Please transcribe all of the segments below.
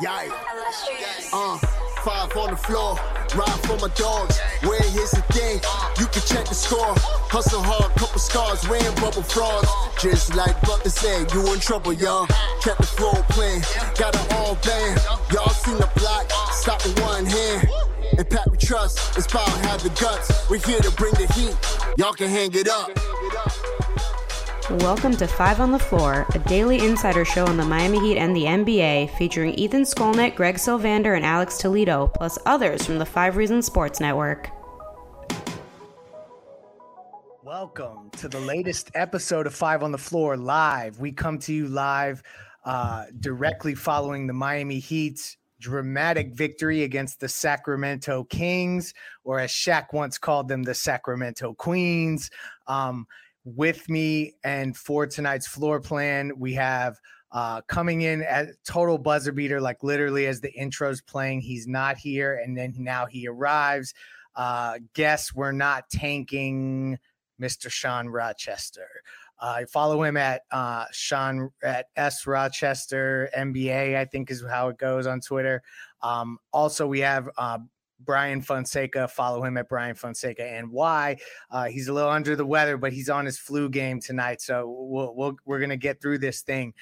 Yeah. Uh, five on the floor, ride for my dogs. Where here's the thing, you can check the score. Hustle hard, couple scars, wearing bubble frogs. Just like Butler said, you in trouble, y'all. Kept the floor playing, got it all band. Y'all seen the block, stop with one hand. And Pat we trust, it's power have the guts. We're here to bring the heat, y'all can hang it up. Welcome to Five on the Floor, a daily insider show on the Miami Heat and the NBA, featuring Ethan Skolnick, Greg Sylvander, and Alex Toledo, plus others from the Five Reasons Sports Network. Welcome to the latest episode of Five on the Floor live. We come to you live uh, directly following the Miami Heat's dramatic victory against the Sacramento Kings, or as Shaq once called them, the Sacramento Queens. Um, with me and for tonight's floor plan, we have uh, coming in at total buzzer beater, like literally as the intro's playing, he's not here, and then now he arrives. Uh, guess we're not tanking Mr. Sean Rochester. Uh, follow him at uh, Sean at S Rochester NBA, I think is how it goes on Twitter. Um, also, we have uh, Bryan Fonseca. Follow him at Bryan Fonseca and why uh, he's a little under the weather, but he's on his flu game tonight. So we'll, we'll we're gonna get through this thing.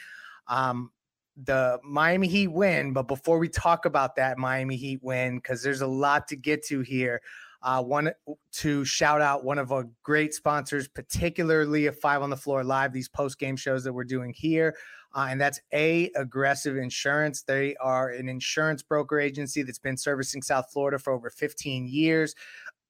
Um, the Miami Heat win, but before we talk about that Miami Heat win, because there's a lot to get to here. Uh, one to shout out one of our great sponsors, particularly a Five on the Floor Live, these post game shows that we're doing here uh, and that's A Aggressive Insurance. They are an insurance broker agency that's been servicing South Florida for over 15 years.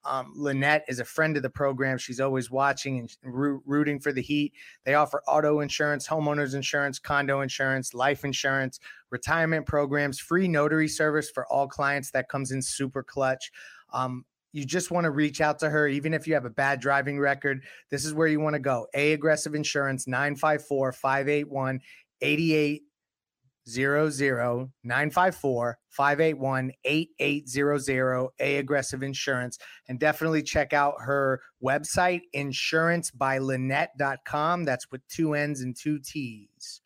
Um, Lynette is a friend of the program. She's always watching and rooting for the Heat. They offer auto insurance, homeowners insurance, condo insurance, life insurance, retirement programs, free notary service for all clients. That comes in super clutch. Um, you just want to reach out to her, even if you have a bad driving record. This is where you want to go. A Aggressive Insurance, 954 581 8800 954 581 8800 A Aggressive Insurance. And definitely check out her website, insurancebylynette.com. That's with two N's and two T's.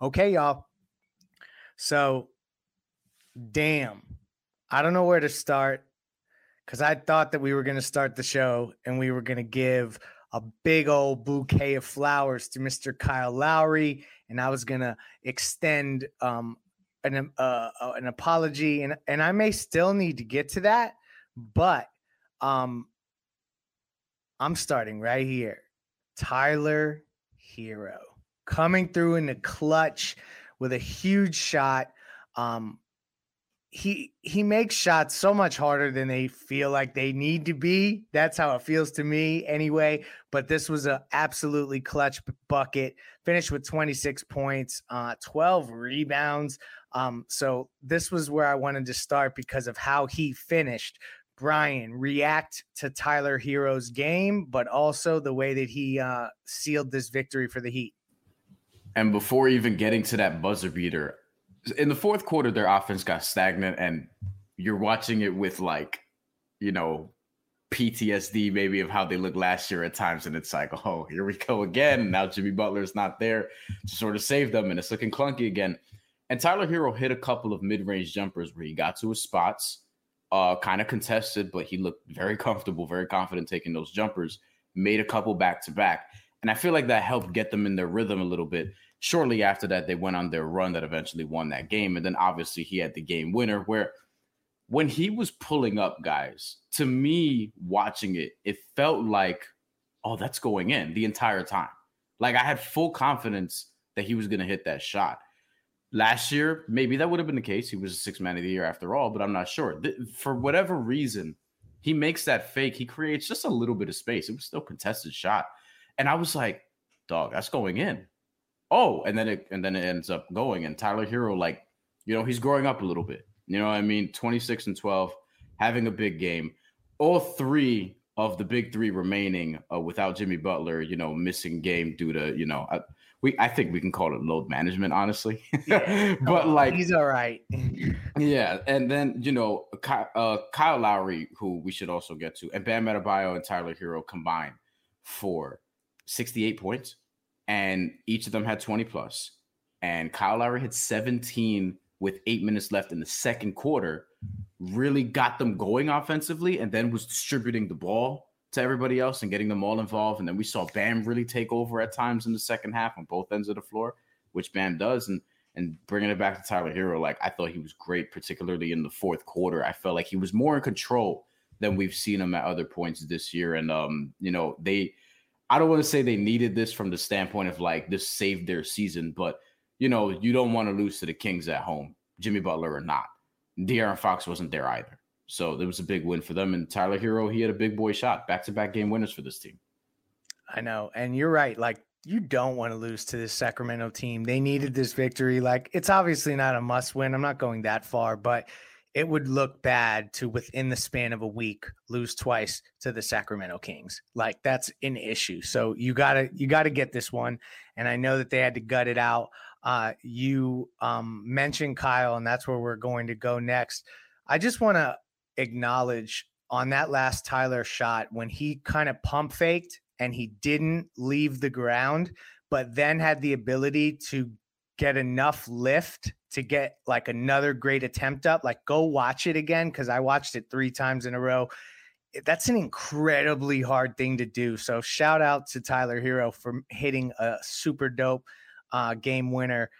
Okay, y'all. So, damn, I don't know where to start because I thought that we were going to start the show and we were going to give a big old bouquet of flowers to Mr. Kyle Lowry and I was gonna extend um, an uh, uh, an apology, and and I may still need to get to that, but um, I'm starting right here. Tyler Herro coming through in the clutch with a huge shot. Um, he he makes shots so much harder than they feel like they need to be. That's how it feels to me anyway. But this was an absolutely clutch bucket. Finished with 26 points, uh, 12 rebounds. Um, so this was where I wanted to start because of how he finished. Bryan, react to Tyler Herro's game, but also the way that he uh, sealed this victory for the Heat. And before even getting to that buzzer beater, in the fourth quarter, their offense got stagnant, and you're watching it with like, you know, PTSD maybe of how they looked last year at times, and it's like, oh, here we go again. Now Jimmy Butler's not there to sort of save them, and it's looking clunky again. And Tyler Herro hit a couple of mid-range jumpers where he got to his spots, uh, kind of contested, but he looked very comfortable, very confident taking those jumpers. Made a couple back to back, and I feel like that helped get them in their rhythm a little bit shortly after that, they went on their run that eventually won that game. And then obviously he had the game winner where when he was pulling up, guys, to me, watching it, it felt like, oh, that's going in the entire time. Like I had full confidence that he was going to hit that shot. Last year, maybe that would have been the case. He was a six man of the year after all, but I'm not sure. For whatever reason, he makes that fake. He creates just a little bit of space. It was still contested shot. And I was like, dog, that's going in oh, and then it and then it ends up going. And Tyler Herro, like, you know, he's growing up a little bit. You know what I mean? 26 and 12, having a big game. All three of the big three remaining uh, without Jimmy Butler, you know, missing game due to, you know, I, we I think we can call it load management, honestly. Yeah. but oh, like he's all right. yeah, and then you know, Kyle, uh, Kyle Lowry, who we should also get to, and Bam Adebayo and Tyler Herro combined for 68 points and each of them had 20 plus. and Kyle Lowry hit 17 with eight minutes left in the second quarter, really got them going offensively, and then was distributing the ball to everybody else and getting them all involved. And then we saw Bam really take over at times in the second half on both ends of the floor, which Bam does. And and bringing it back to Tyler Herro, like I thought he was great, particularly in the fourth quarter. I felt like he was more in control than we've seen him at other points this year. And um, you know, they I don't want to say they needed this from the standpoint of like this saved their season, but you know, you don't want to lose to the Kings at home, Jimmy Butler or not. De'Aaron Fox wasn't there either. So it was a big win for them. And Tyler Herro, he had a big boy shot, back to back game winners for this team. I know. And you're right. Like, you don't want to lose to this Sacramento team. They needed this victory. Like, it's obviously not a must win. I'm not going that far, but it would look bad to within the span of a week lose twice to the Sacramento Kings. Like that's an issue. So you gotta you gotta get this one. And I know that they had to gut it out. Uh, you um, mentioned Kyle, and that's where we're going to go next. I just want to acknowledge on that last Tyler shot when he kind of pump faked and he didn't leave the ground, but then had the ability to get enough lift to get like another great attempt up. Like, go watch it again because I watched it three times in a row. That's an incredibly hard thing to do. So, shout out to Tyler Herro for hitting a super dope uh, game winner.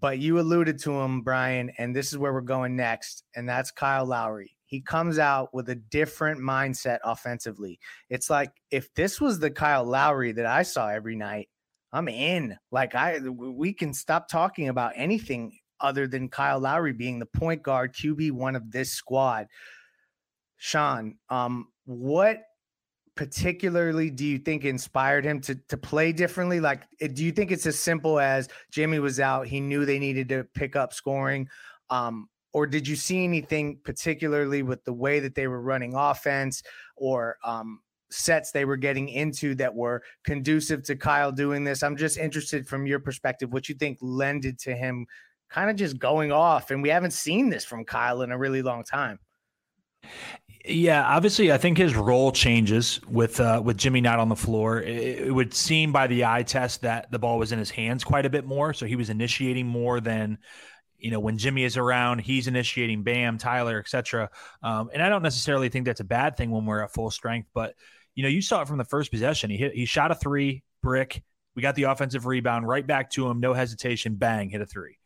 But you alluded to him, Bryan, and this is where we're going next, and that's Kyle Lowry. He comes out with a different mindset offensively. It's like if this was the Kyle Lowry that I saw every night, I'm in. Like I we can stop talking about anything other than Kyle Lowry being the point guard QB one of this squad. Sean, um, what particularly do you think inspired him to to play differently? Like, do you think it's as simple as Jimmy was out, he knew they needed to pick up scoring, um, or did you see anything particularly with the way that they were running offense or um, sets they were getting into that were conducive to Kyle doing this? I'm just interested from your perspective, what you think lended to him kind of just going off, and we haven't seen this from Kyle in a really long time. Yeah, obviously, I think his role changes with uh, with Jimmy not on the floor. It, it, would seem by the eye test that the ball was in his hands quite a bit more, so he was initiating more than you know when Jimmy is around. He's initiating Bam, Tyler, etc. Um, and I don't necessarily think that's a bad thing when we're at full strength, but you know you saw it from the first possession. He hit, he shot a three brick. We got the offensive rebound right back to him, no hesitation, bang, hit a three.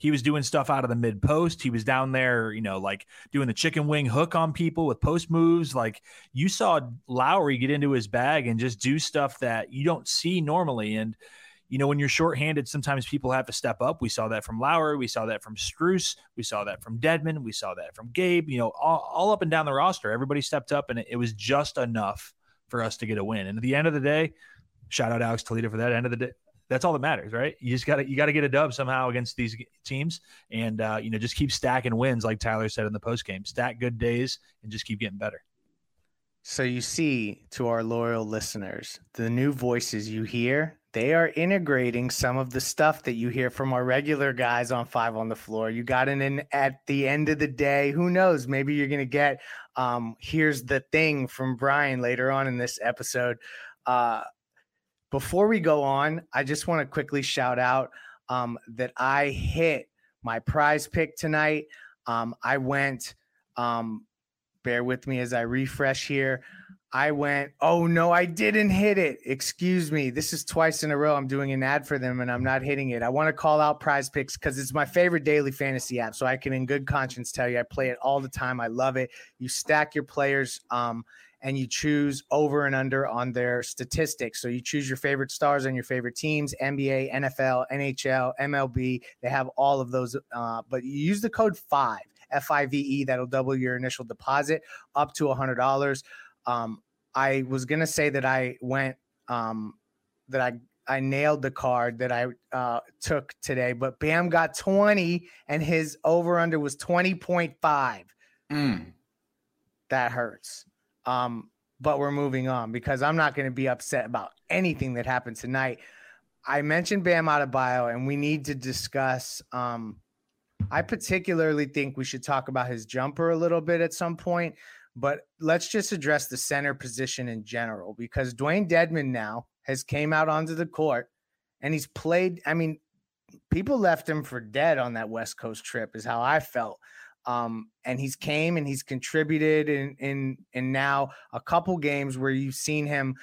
He was doing stuff out of the mid post. He was down there, you know, like doing the chicken wing hook on people with post moves. Like you saw Lowry get into his bag and just do stuff that you don't see normally. And, you know, when you're shorthanded, sometimes people have to step up. We saw that from Lowry. We saw that from Strus. We saw that from Dedmon. We saw that from Gabe. You know, all, all up and down the roster, everybody stepped up, and it, it, was just enough for us to get a win. And at the end of the day, shout out Alex Toledo for that. End of the day, that's all that matters, right? You just got to you got to get a dub somehow against these teams, and uh, you know just keep stacking wins, like Tyler said in the post game. Stack good days and just keep getting better. So you see, to our loyal listeners, the new voices you hear, they are integrating some of the stuff that you hear from our regular guys on Five on the Floor. You got it in at the end of the day. Who knows? Maybe you're gonna get um, here's the thing from Brian later on in this episode. Uh, before we go on, I just want to quickly shout out um, that I hit my prize pick tonight. Um, I went, um, bear with me as I refresh here. I went, oh no, I didn't hit it. Excuse me. This is twice in a row I'm doing an ad for them and I'm not hitting it. I want to call out PrizePicks because it's my favorite daily fantasy app. So I can, in good conscience, tell you I play it all the time. I love it. You stack your players. Um, and you choose over and under on their statistics. So you choose your favorite stars and your favorite teams NBA, NFL, NHL, MLB. They have all of those, uh, but you use the code FIVE, F I V E, that'll double your initial deposit up to $100. Um, I was going to say that I went, um, that I I nailed the card that I uh, took today, but Bam got 20 and his over under was 20.5. Mm. That hurts. Um, but we're moving on because I'm not going to be upset about anything that happened tonight. I mentioned Bam Adebayo, and we need to discuss. Um, I particularly think we should talk about his jumper a little bit at some point, but let's just address the center position in general because Dewayne Dedmon now has came out onto the court and he's played. I mean, people left him for dead on that West Coast trip, is how I felt. Um, and he's came and he's contributed in in in now a couple games where you've seen him.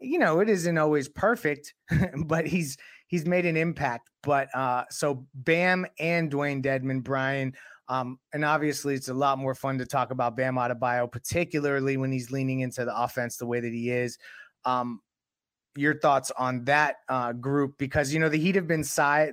You know, it isn't always perfect, but he's he's made an impact. But uh, so Bam and Dewayne Dedmon, Bryan. Um, and obviously, it's a lot more fun to talk about Bam Adebayo, particularly when he's leaning into the offense the way that he is. Um, your thoughts on that uh, group because you know the Heat have been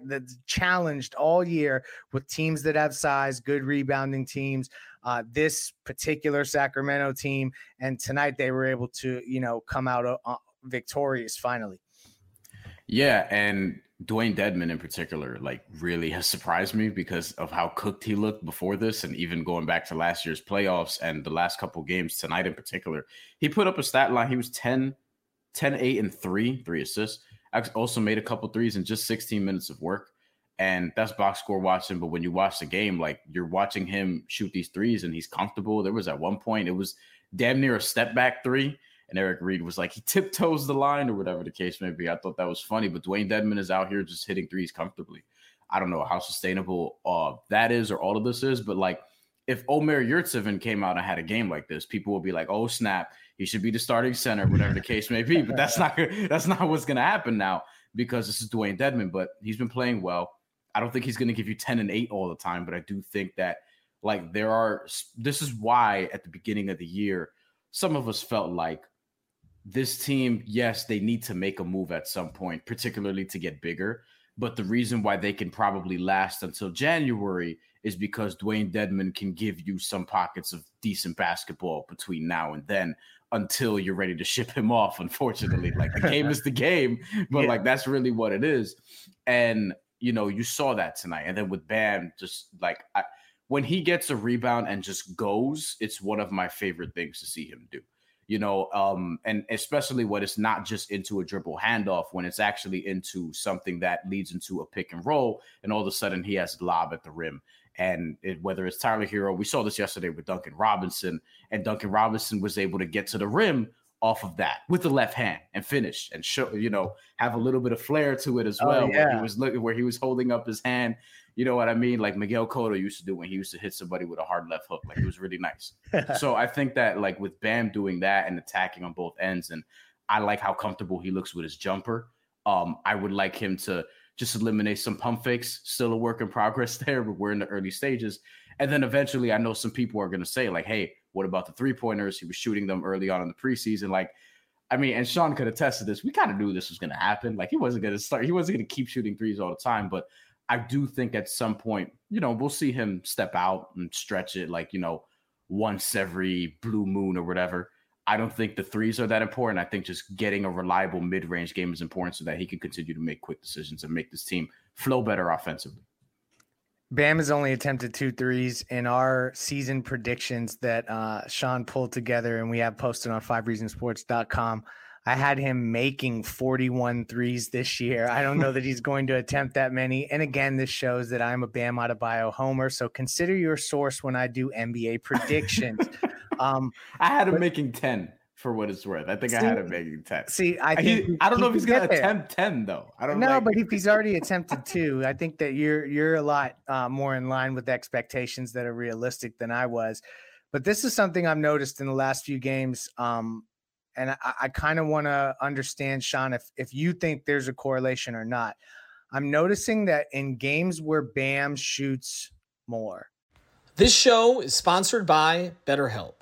that's challenged all year with teams that have size, good rebounding teams. Uh, this particular Sacramento team, and tonight they were able to you know come out uh, victorious finally. Yeah, and Dewayne Dedmon in particular, like really has surprised me because of how cooked he looked before this, and even going back to last year's playoffs and the last couple games tonight in particular. He put up a stat line. He was 10, 10, 8, and 3, three assists. Also made a couple threes in just 16 minutes of work. And that's box score watching. But when you watch the game, like you're watching him shoot these threes and he's comfortable. There was at one point, it was damn near a step back three. And Eric Reid was like, he tiptoes the line or whatever the case may be. I thought that was funny. But Dewayne Dedmon is out here just hitting threes comfortably. I don't know how sustainable uh, that is or all of this is, but like if Omer Yurtseven came out and had a game like this, people will be like, "Oh snap, he should be the starting center," whatever the case may be. But that's not that's not what's going to happen now because this is Dewayne Dedmon. But he's been playing well. I don't think he's going to give you ten and eight all the time, but I do think that like there are. This is why at the beginning of the year, some of us felt like this team, yes, they need to make a move at some point, particularly to get bigger. But the reason why they can probably last until January is because Dewayne Dedmon can give you some pockets of decent basketball between now and then until you're ready to ship him off. Unfortunately, like the game is the game, but yeah. like that's really what it is. And you know, you saw that tonight. And then with Bam, just like I, when he gets a rebound and just goes, it's one of my favorite things to see him do you know, um, and especially when it's not just into a dribble handoff, when it's actually into something that leads into a pick and roll, and all of a sudden he has lob at the rim. And it, whether it's Tyler Herro, we saw this yesterday with Duncan Robinson, and Duncan Robinson was able to get to the rim off of that with the left hand and finish and show, you know, have a little bit of flair to it as oh, well. Oh, yeah. Where he was looking where he was holding up his hand you know what I mean? Like Miguel Cotto used to do when he used to hit somebody with a hard left hook. Like it was really nice. so I think that like with Bam doing that and attacking on both ends, and I like how comfortable he looks with his jumper. Um, I would like him to just eliminate some pump fakes. Still a work in progress there, but we're in the early stages. And then eventually, I know some people are going to say like, "Hey, what about the three pointers? He was shooting them early on in the preseason." Like, I mean, and Sean could attest to this. We kind of knew this was going to happen. Like, he wasn't going to start. He wasn't going to keep shooting threes all the time, but I do think at some point, you know, we'll see him step out and stretch it like, you know, once every blue moon or whatever. I don't think the threes are that important. I think just getting a reliable mid range game is important so that he can continue to make quick decisions and make this team flow better offensively. Bam has only attempted two threes in our season predictions that uh, Sean pulled together and we have posted on fivereasonsports.com. I had him making 41 threes this year. I don't know that he's going to attempt that many. And again, this shows that I'm a Bam Adebayo homer. So consider your source when I do NBA predictions. um, I had him but, making 10 for what it's worth. I think see, I had him making 10. See, I think he, I don't know if he's going to attempt 10 though. I don't know. like... but if he's already attempted two, I think that you're you're a lot uh, more in line with expectations that are realistic than I was. But this is something I've noticed in the last few games. Um, and I, I kind of want to understand, Sean, if if you think there's a correlation or not. I'm noticing that in games where Bam shoots more. This show is sponsored by BetterHelp.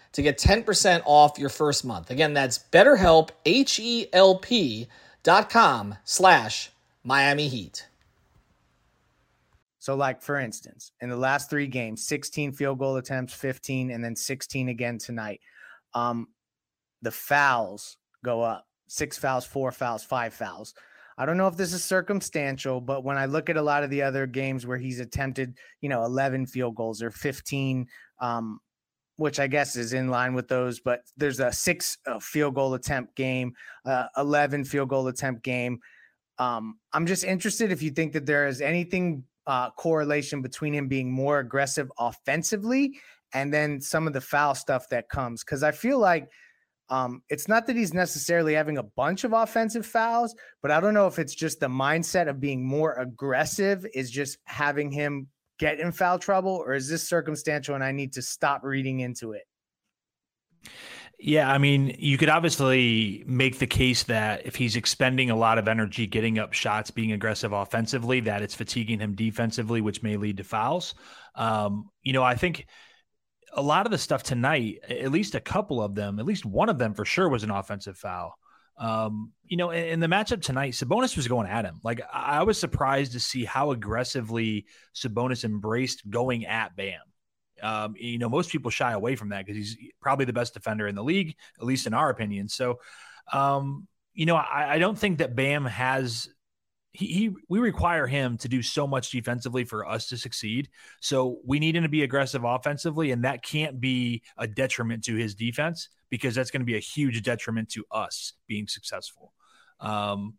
to get 10% off your first month. Again, that's betterhelp, H-E-L-P dot com slash Miami Heat. So, like for instance, in the last three games, 16 field goal attempts, 15, and then 16 again tonight. Um, the fouls go up. Six fouls, four fouls, five fouls. I don't know if this is circumstantial, but when I look at a lot of the other games where he's attempted, you know, 11 field goals or 15 um, which I guess is in line with those. But there's a six uh, field goal attempt game, uh, 11 field goal attempt game. Um, I'm just interested if you think that there is anything uh, correlation between him being more aggressive offensively and then some of the foul stuff that comes. Because I feel like um, it's not that he's necessarily having a bunch of offensive fouls, but I don't know if it's just the mindset of being more aggressive is just having him get in foul trouble, or is this circumstantial and I need to stop reading into it? Yeah, I mean, you could obviously make the case that if he's expending a lot of energy getting up shots, being aggressive offensively, that it's fatiguing him defensively, which may lead to fouls. Um, you know, I think a lot of the stuff tonight, at least a couple of them, at least one of them for sure was an offensive foul. Um, you know, in, in, the matchup tonight, Sabonis was going at him. Like I, was surprised to see how aggressively Sabonis embraced going at Bam. Um, you know, most people shy away from that because he's probably the best defender in the league, at least in our opinion. So, um, you know, I, I don't think that Bam has he, he, we require him to do so much defensively for us to succeed. So we need him to be aggressive offensively, and that can't be a detriment to his defense because that's going to be a huge detriment to us being successful. Um,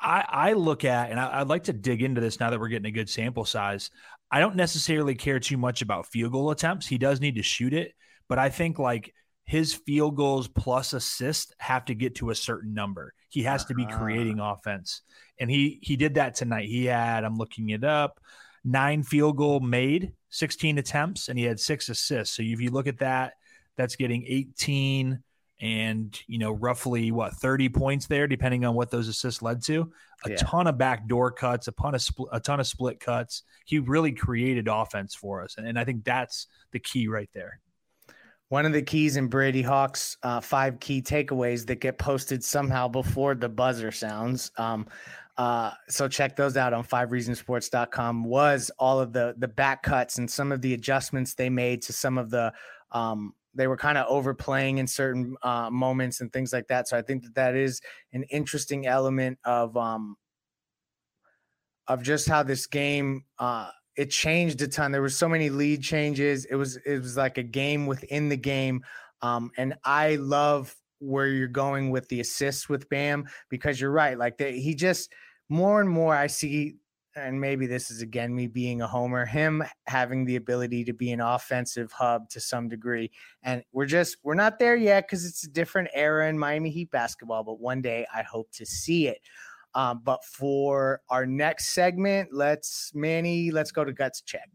I, I look at, and I, would like to dig into this now that we're getting a good sample size. I don't necessarily care too much about field goal attempts. He does need to shoot it, but I think like his field goals plus assist have to get to a certain number. He has uh-huh. to be uh-huh. creating offense, and he he did that tonight. He had I'm looking it up, nine field goal made, 16 attempts, and he had six assists. So if you look at that, that's getting 18 and you know roughly what 30 points there depending on what those assists led to a yeah. ton of backdoor cuts a ton of split a ton of split cuts he really created offense for us and, and i think that's the key right there one of the keys in Brady Hawk's uh, five key takeaways that get posted somehow before the buzzer sounds. Um, uh, so check those out on fivereasonsports.com was all of the the back cuts and some of the adjustments they made to some of the um, they were kind of overplaying in certain uh, moments and things like that. So I think that that is an interesting element of um, of just how this game uh, it changed a ton. There were so many lead changes. It was it was like a game within the game. Um, and I love where you're going with the assists with Bam because you're right. Like he just more and more I see and maybe this is again me being a homer, him having the ability to be an offensive hub to some degree. And we're just, we're not there yet because it's a different era in Miami Heat basketball, but one day I hope to see it. Um, but for our next segment, let's, Manny, let's go to Guts Check.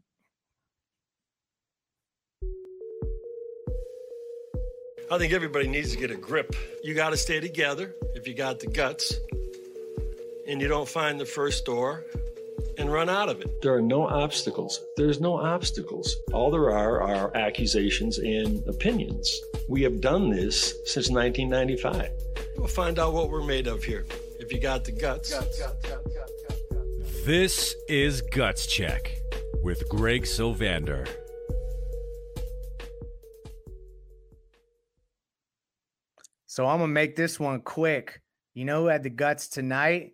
I think everybody needs to get a grip. You got to stay together if you got the guts and you don't find the first door and run out of it. There are no obstacles. There's no obstacles. All there are are accusations and opinions. We have done this since 1995. We'll find out what we're made of here. If you got the guts. guts, guts, guts this is Guts Check with Greg Sylvander. So I'm going to make this one quick. You know who had the guts tonight?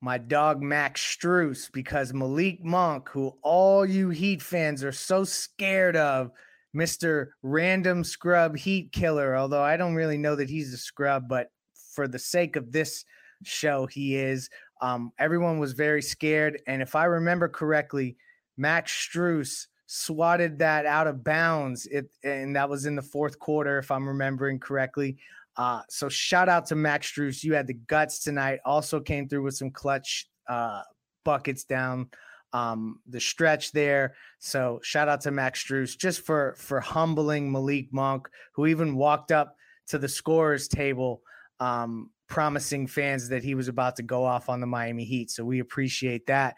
my dog Max Strus because Malik Monk, who all you Heat fans are so scared of, Mr. Random Scrub Heat Killer. Although I don't really know that he's a scrub, but for the sake of this show, he is. Um, everyone was very scared. And if I remember correctly, Max Strus swatted that out of bounds. It and that was in the fourth quarter, if I'm remembering correctly. Uh, so shout out to Max Strus. You had the guts tonight. Also came through with some clutch uh, buckets down um, the stretch there. So shout out to Max Strus just for for humbling Malik Monk, who even walked up to the scorers table, um, promising fans that he was about to go off on the Miami Heat. So we appreciate that.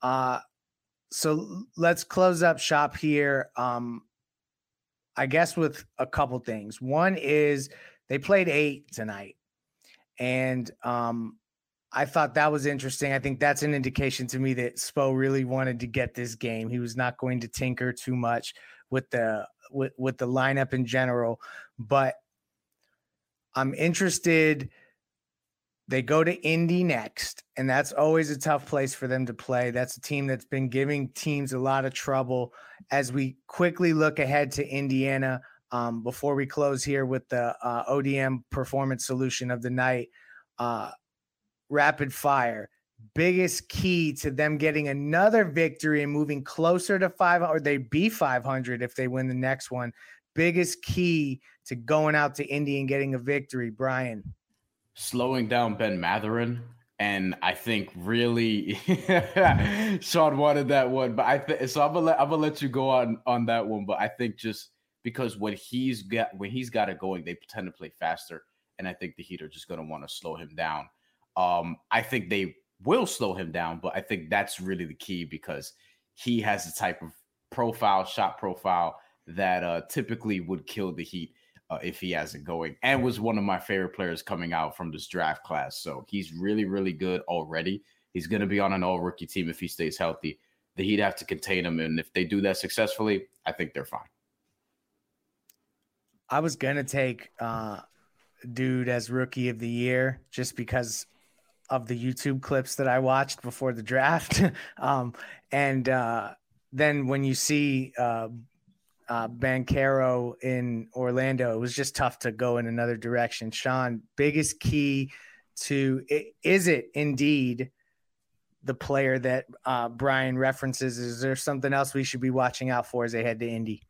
Uh, so let's close up shop here. Um, I guess with a couple things. One is they played eight tonight, and um, I thought that was interesting. I think that's an indication to me that Spo really wanted to get this game. He was not going to tinker too much with the with, with the lineup in general, but I'm interested. They go to Indy next, and that's always a tough place for them to play. That's a team that's been giving teams a lot of trouble. As we quickly look ahead to Indiana, um, before we close here with the uh, ODM performance solution of the night, uh, rapid fire. Biggest key to them getting another victory and moving closer to 500, or they be 500 if they win the next one. Biggest key to going out to Indy and getting a victory, Bryan. Slowing down Ben Mathurin. And I think really Sean wanted that one, but I think so. I'm gonna let I'm gonna let you go on on that one. But I think just because when he's got when he's got it going, they tend to play faster, and I think the Heat are just gonna want to slow him down. Um, I think they will slow him down, but I think that's really the key because he has the type of profile, shot profile that uh, typically would kill the Heat uh, if he has it going, and was one of my favorite players coming out from this draft class. So he's really, really good already. He's going to be on an all rookie team if he stays healthy. The Heat have to contain him, and if they do that successfully, I think they're fine. I was gonna take uh, dude as rookie of the year just because of the YouTube clips that I watched before the draft. um, and uh, then when you see uh, uh, Banchero in Orlando, it was just tough to go in another direction. Sean, biggest key to is it indeed the player that uh, Bryan references? Is there something else we should be watching out for as they head to Indy?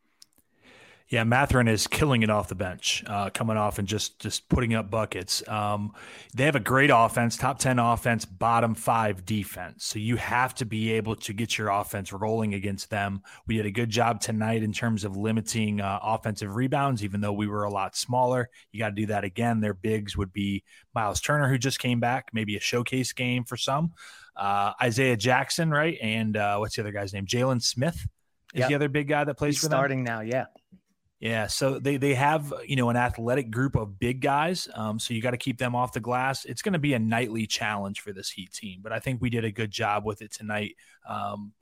Yeah, Mathurin is killing it off the bench, uh, coming off and just just putting up buckets. Um, they have a great offense, top ten offense, bottom five defense. So you have to be able to get your offense rolling against them. We did a good job tonight in terms of limiting uh, offensive rebounds, even though we were a lot smaller. You got to do that again. Their bigs would be Miles Turner, who just came back, maybe a showcase game for some. Uh, Isaiah Jackson, right, and uh, what's the other guy's name? Jalen Smith is yep. the other big guy that plays He's for them. Starting now, yeah. Yeah, so they they have you know an athletic group of big guys, um, so you got to keep them off the glass. It's going to be a nightly challenge for this Heat team, but I think we did a good job with it tonight. Um,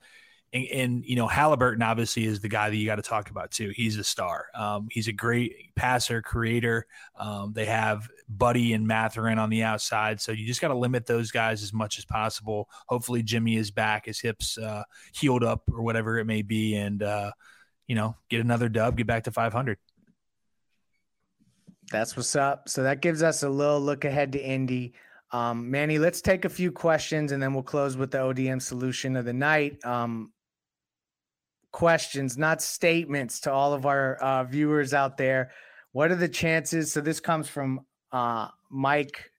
and, and, you know Halliburton obviously is the guy that you got to talk about too. He's a star. Um, he's a great passer, creator. Um, they have Buddy and Mathurin on the outside, so you just got to limit those guys as much as possible. Hopefully Jimmy is back, his hips uh, healed up or whatever it may be, and. Uh, you know, get another dub, get back to 500. That's what's up. So that gives us a little look ahead to Indy. Um, Manny, let's take a few questions and then we'll close with the ODM solution of the night. Um, questions, not statements to all of our uh, viewers out there. What are the chances? So this comes from uh, Mike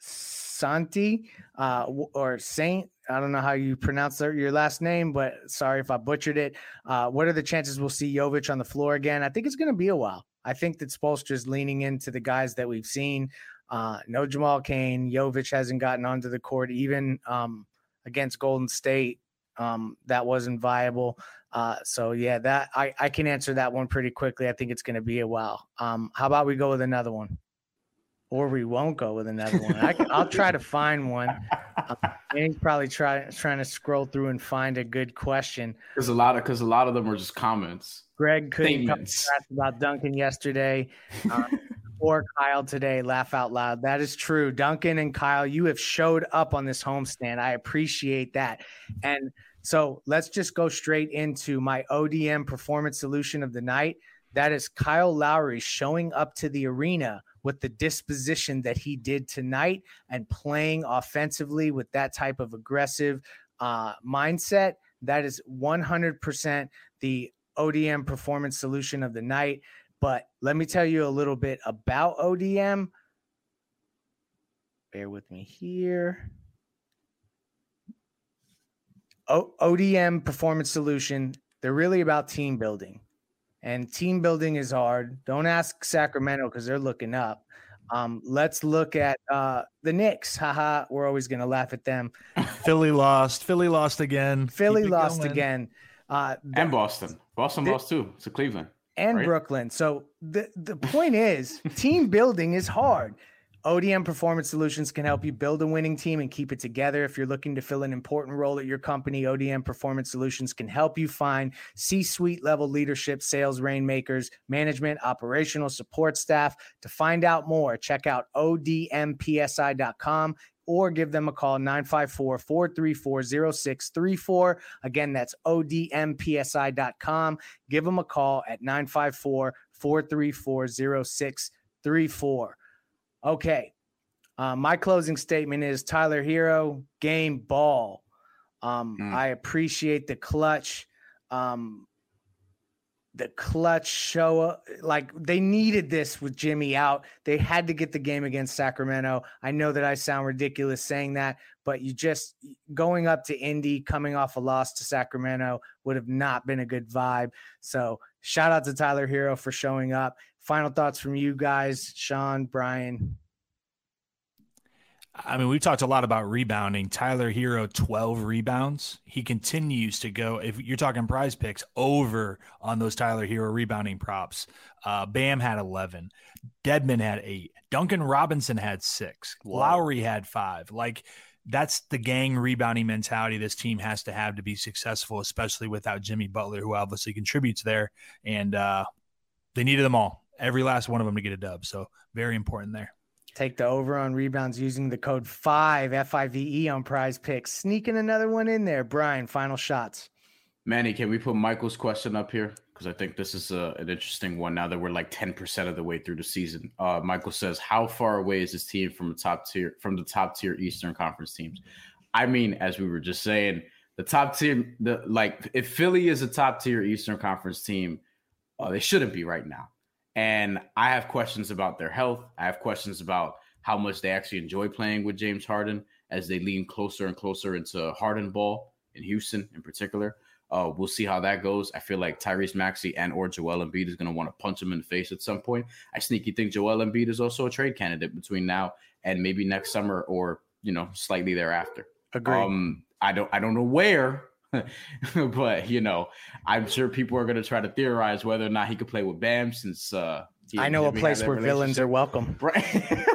Santi uh, or Saint I don't know how you pronounce your last name, but sorry if I butchered it. Uh, what are the chances we'll see Jovic on the floor again? I think it's going to be a while. I think that Spoelstra is leaning into the guys that we've seen. Uh, no Jamal Cain. Jovic hasn't gotten onto the court even um, against Golden State. Um, that wasn't viable. Uh, so yeah, that I, I can answer that one pretty quickly. I think it's going to be a while. Um, how about we go with another one? Or we won't go with another one. I, will try to find one. Um, he's probably try, trying to scroll through and find a good question. There's a lot of because a lot of them are just comments. Greg couldn't talk about Duncan yesterday, uh, or Kyle today. Laugh out loud. That is true. Duncan and Kyle, you have showed up on this homestand. I appreciate that. And so let's just go straight into my ODM performance solution of the night. That is Kyle Lowry showing up to the arena with the disposition that he did tonight and playing offensively with that type of aggressive uh, mindset. That is 100% the ODM performance solution of the night. But let me tell you a little bit about ODM. Bear with me here. O- ODM Performance Solution, they're really about team building. And team building is hard. Don't ask Sacramento because they're looking up. Um, let's look at uh, the Knicks. Haha, we're always going to laugh at them. Philly lost. Philly lost again. Philly lost going. again. Uh, and Boston. Boston the, lost too. It's a Cleveland. And right? Brooklyn. So the, the point is, team building is hard. ODM Performance Solutions can help you build a winning team and keep it together. If you're looking to fill an important role at your company, ODM Performance Solutions can help you find C suite level leadership, sales rainmakers, management, operational support staff. To find out more, check out odmpsi.com or give them a call 954 434 0634. Again, that's odmpsi.com. Give them a call at 954 434 0634. Okay. Uh, my closing statement is Tyler Herro, game ball. Um, mm. I appreciate the clutch. Um, the clutch show like they needed this with Jimmy out. They had to get the game against Sacramento. I know that I sound ridiculous saying that, but you just going up to Indy, coming off a loss to Sacramento would have not been a good vibe. So shout out to Tyler Herro for showing up. Final thoughts from you guys, Sean, Bryan. I mean, we've talked a lot about rebounding. Tyler Herro, 12 rebounds. He continues to go, if you're talking PrizePicks, over on those Tyler Herro rebounding props. Uh, Bam had 11. Dedmon had eight. Duncan Robinson had six. Whoa. Lowry had five. Like, that's the gang rebounding mentality this team has to have to be successful, especially without Jimmy Butler, who obviously contributes there. And uh, they needed them all every last one of them to get a dub. So very important there. Take the over on rebounds using the code 5 F I V E on PrizePicks. Sneaking another one in there. Bryan, final shots. Manny, can we put Michael's question up here? Because I think this is a, an interesting one now that we're like 10% of the way through the season. Uh, Michael says, How far away is this team from the top tier from the top tier Eastern Conference teams? I mean, as we were just saying, the top tier, the like if Philly is a top tier Eastern Conference team, uh, they shouldn't be right now. And I have questions about their health. I have questions about how much they actually enjoy playing with James Harden as they lean closer and closer into Harden ball in Houston in particular. Uh, we'll see how that goes. I feel like Tyrese Maxey and or Joel Embiid is going to want to punch him in the face at some point. I sneaky think Joel Embiid is also a trade candidate between now and maybe next summer or you know slightly thereafter. Agree. Um, I don't I don't know where but you know, I'm sure people are going to try to theorize whether or not he could play with Bam since uh, I know a place where villains are welcome. Right.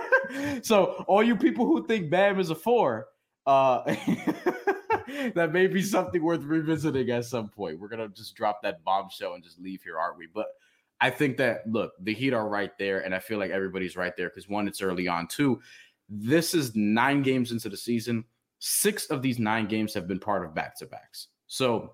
so all you people who think Bam is a four, uh, that may be something worth revisiting at some point. We're gonna just drop that bombshell and just leave here, aren't we? But I think that look, the Heat are right there, and I feel like everybody's right there because one, it's early on. Two, this is nine games into the season Six of these nine games have been part of back to backs. So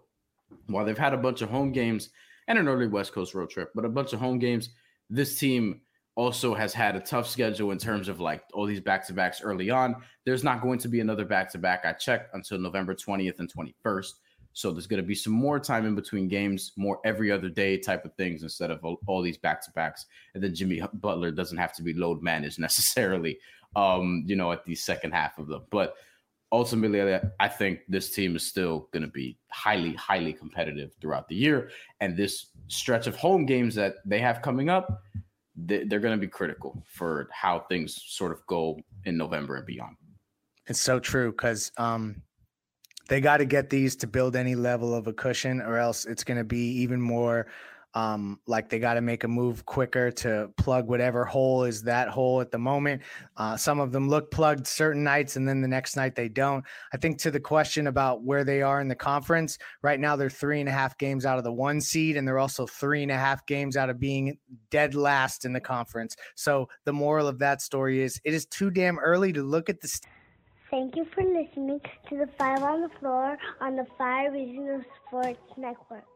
while they've had a bunch of home games and an early West Coast road trip, but a bunch of home games, this team also has had a tough schedule in terms of like all these back to backs early on. There's not going to be another back to back. I checked until November 20th and 21st. So there's going to be some more time in between games, more every other day type of things instead of all, all these back to backs. And then Jimmy Butler doesn't have to be load managed necessarily, um, you know, at the second half of them. But ultimately, I think this team is still going to be highly, highly competitive throughout the year. And this stretch of home games that they have coming up, they're going to be critical for how things sort of go in November and beyond. It's so true because um, they got to get these to build any level of a cushion, or else it's going to be even more um, like they got to make a move quicker to plug whatever hole is that hole at the moment. Uh, some of them look plugged certain nights, and then the next night they don't. I think to the question about where they are in the conference right now, they're three and a half games out of the one seed, and they're also three and a half games out of being dead last in the conference. So the moral of that story is it is too damn early to look at the. St- Thank you for listening to the Five on the Floor on the Five Reasons Sports Network.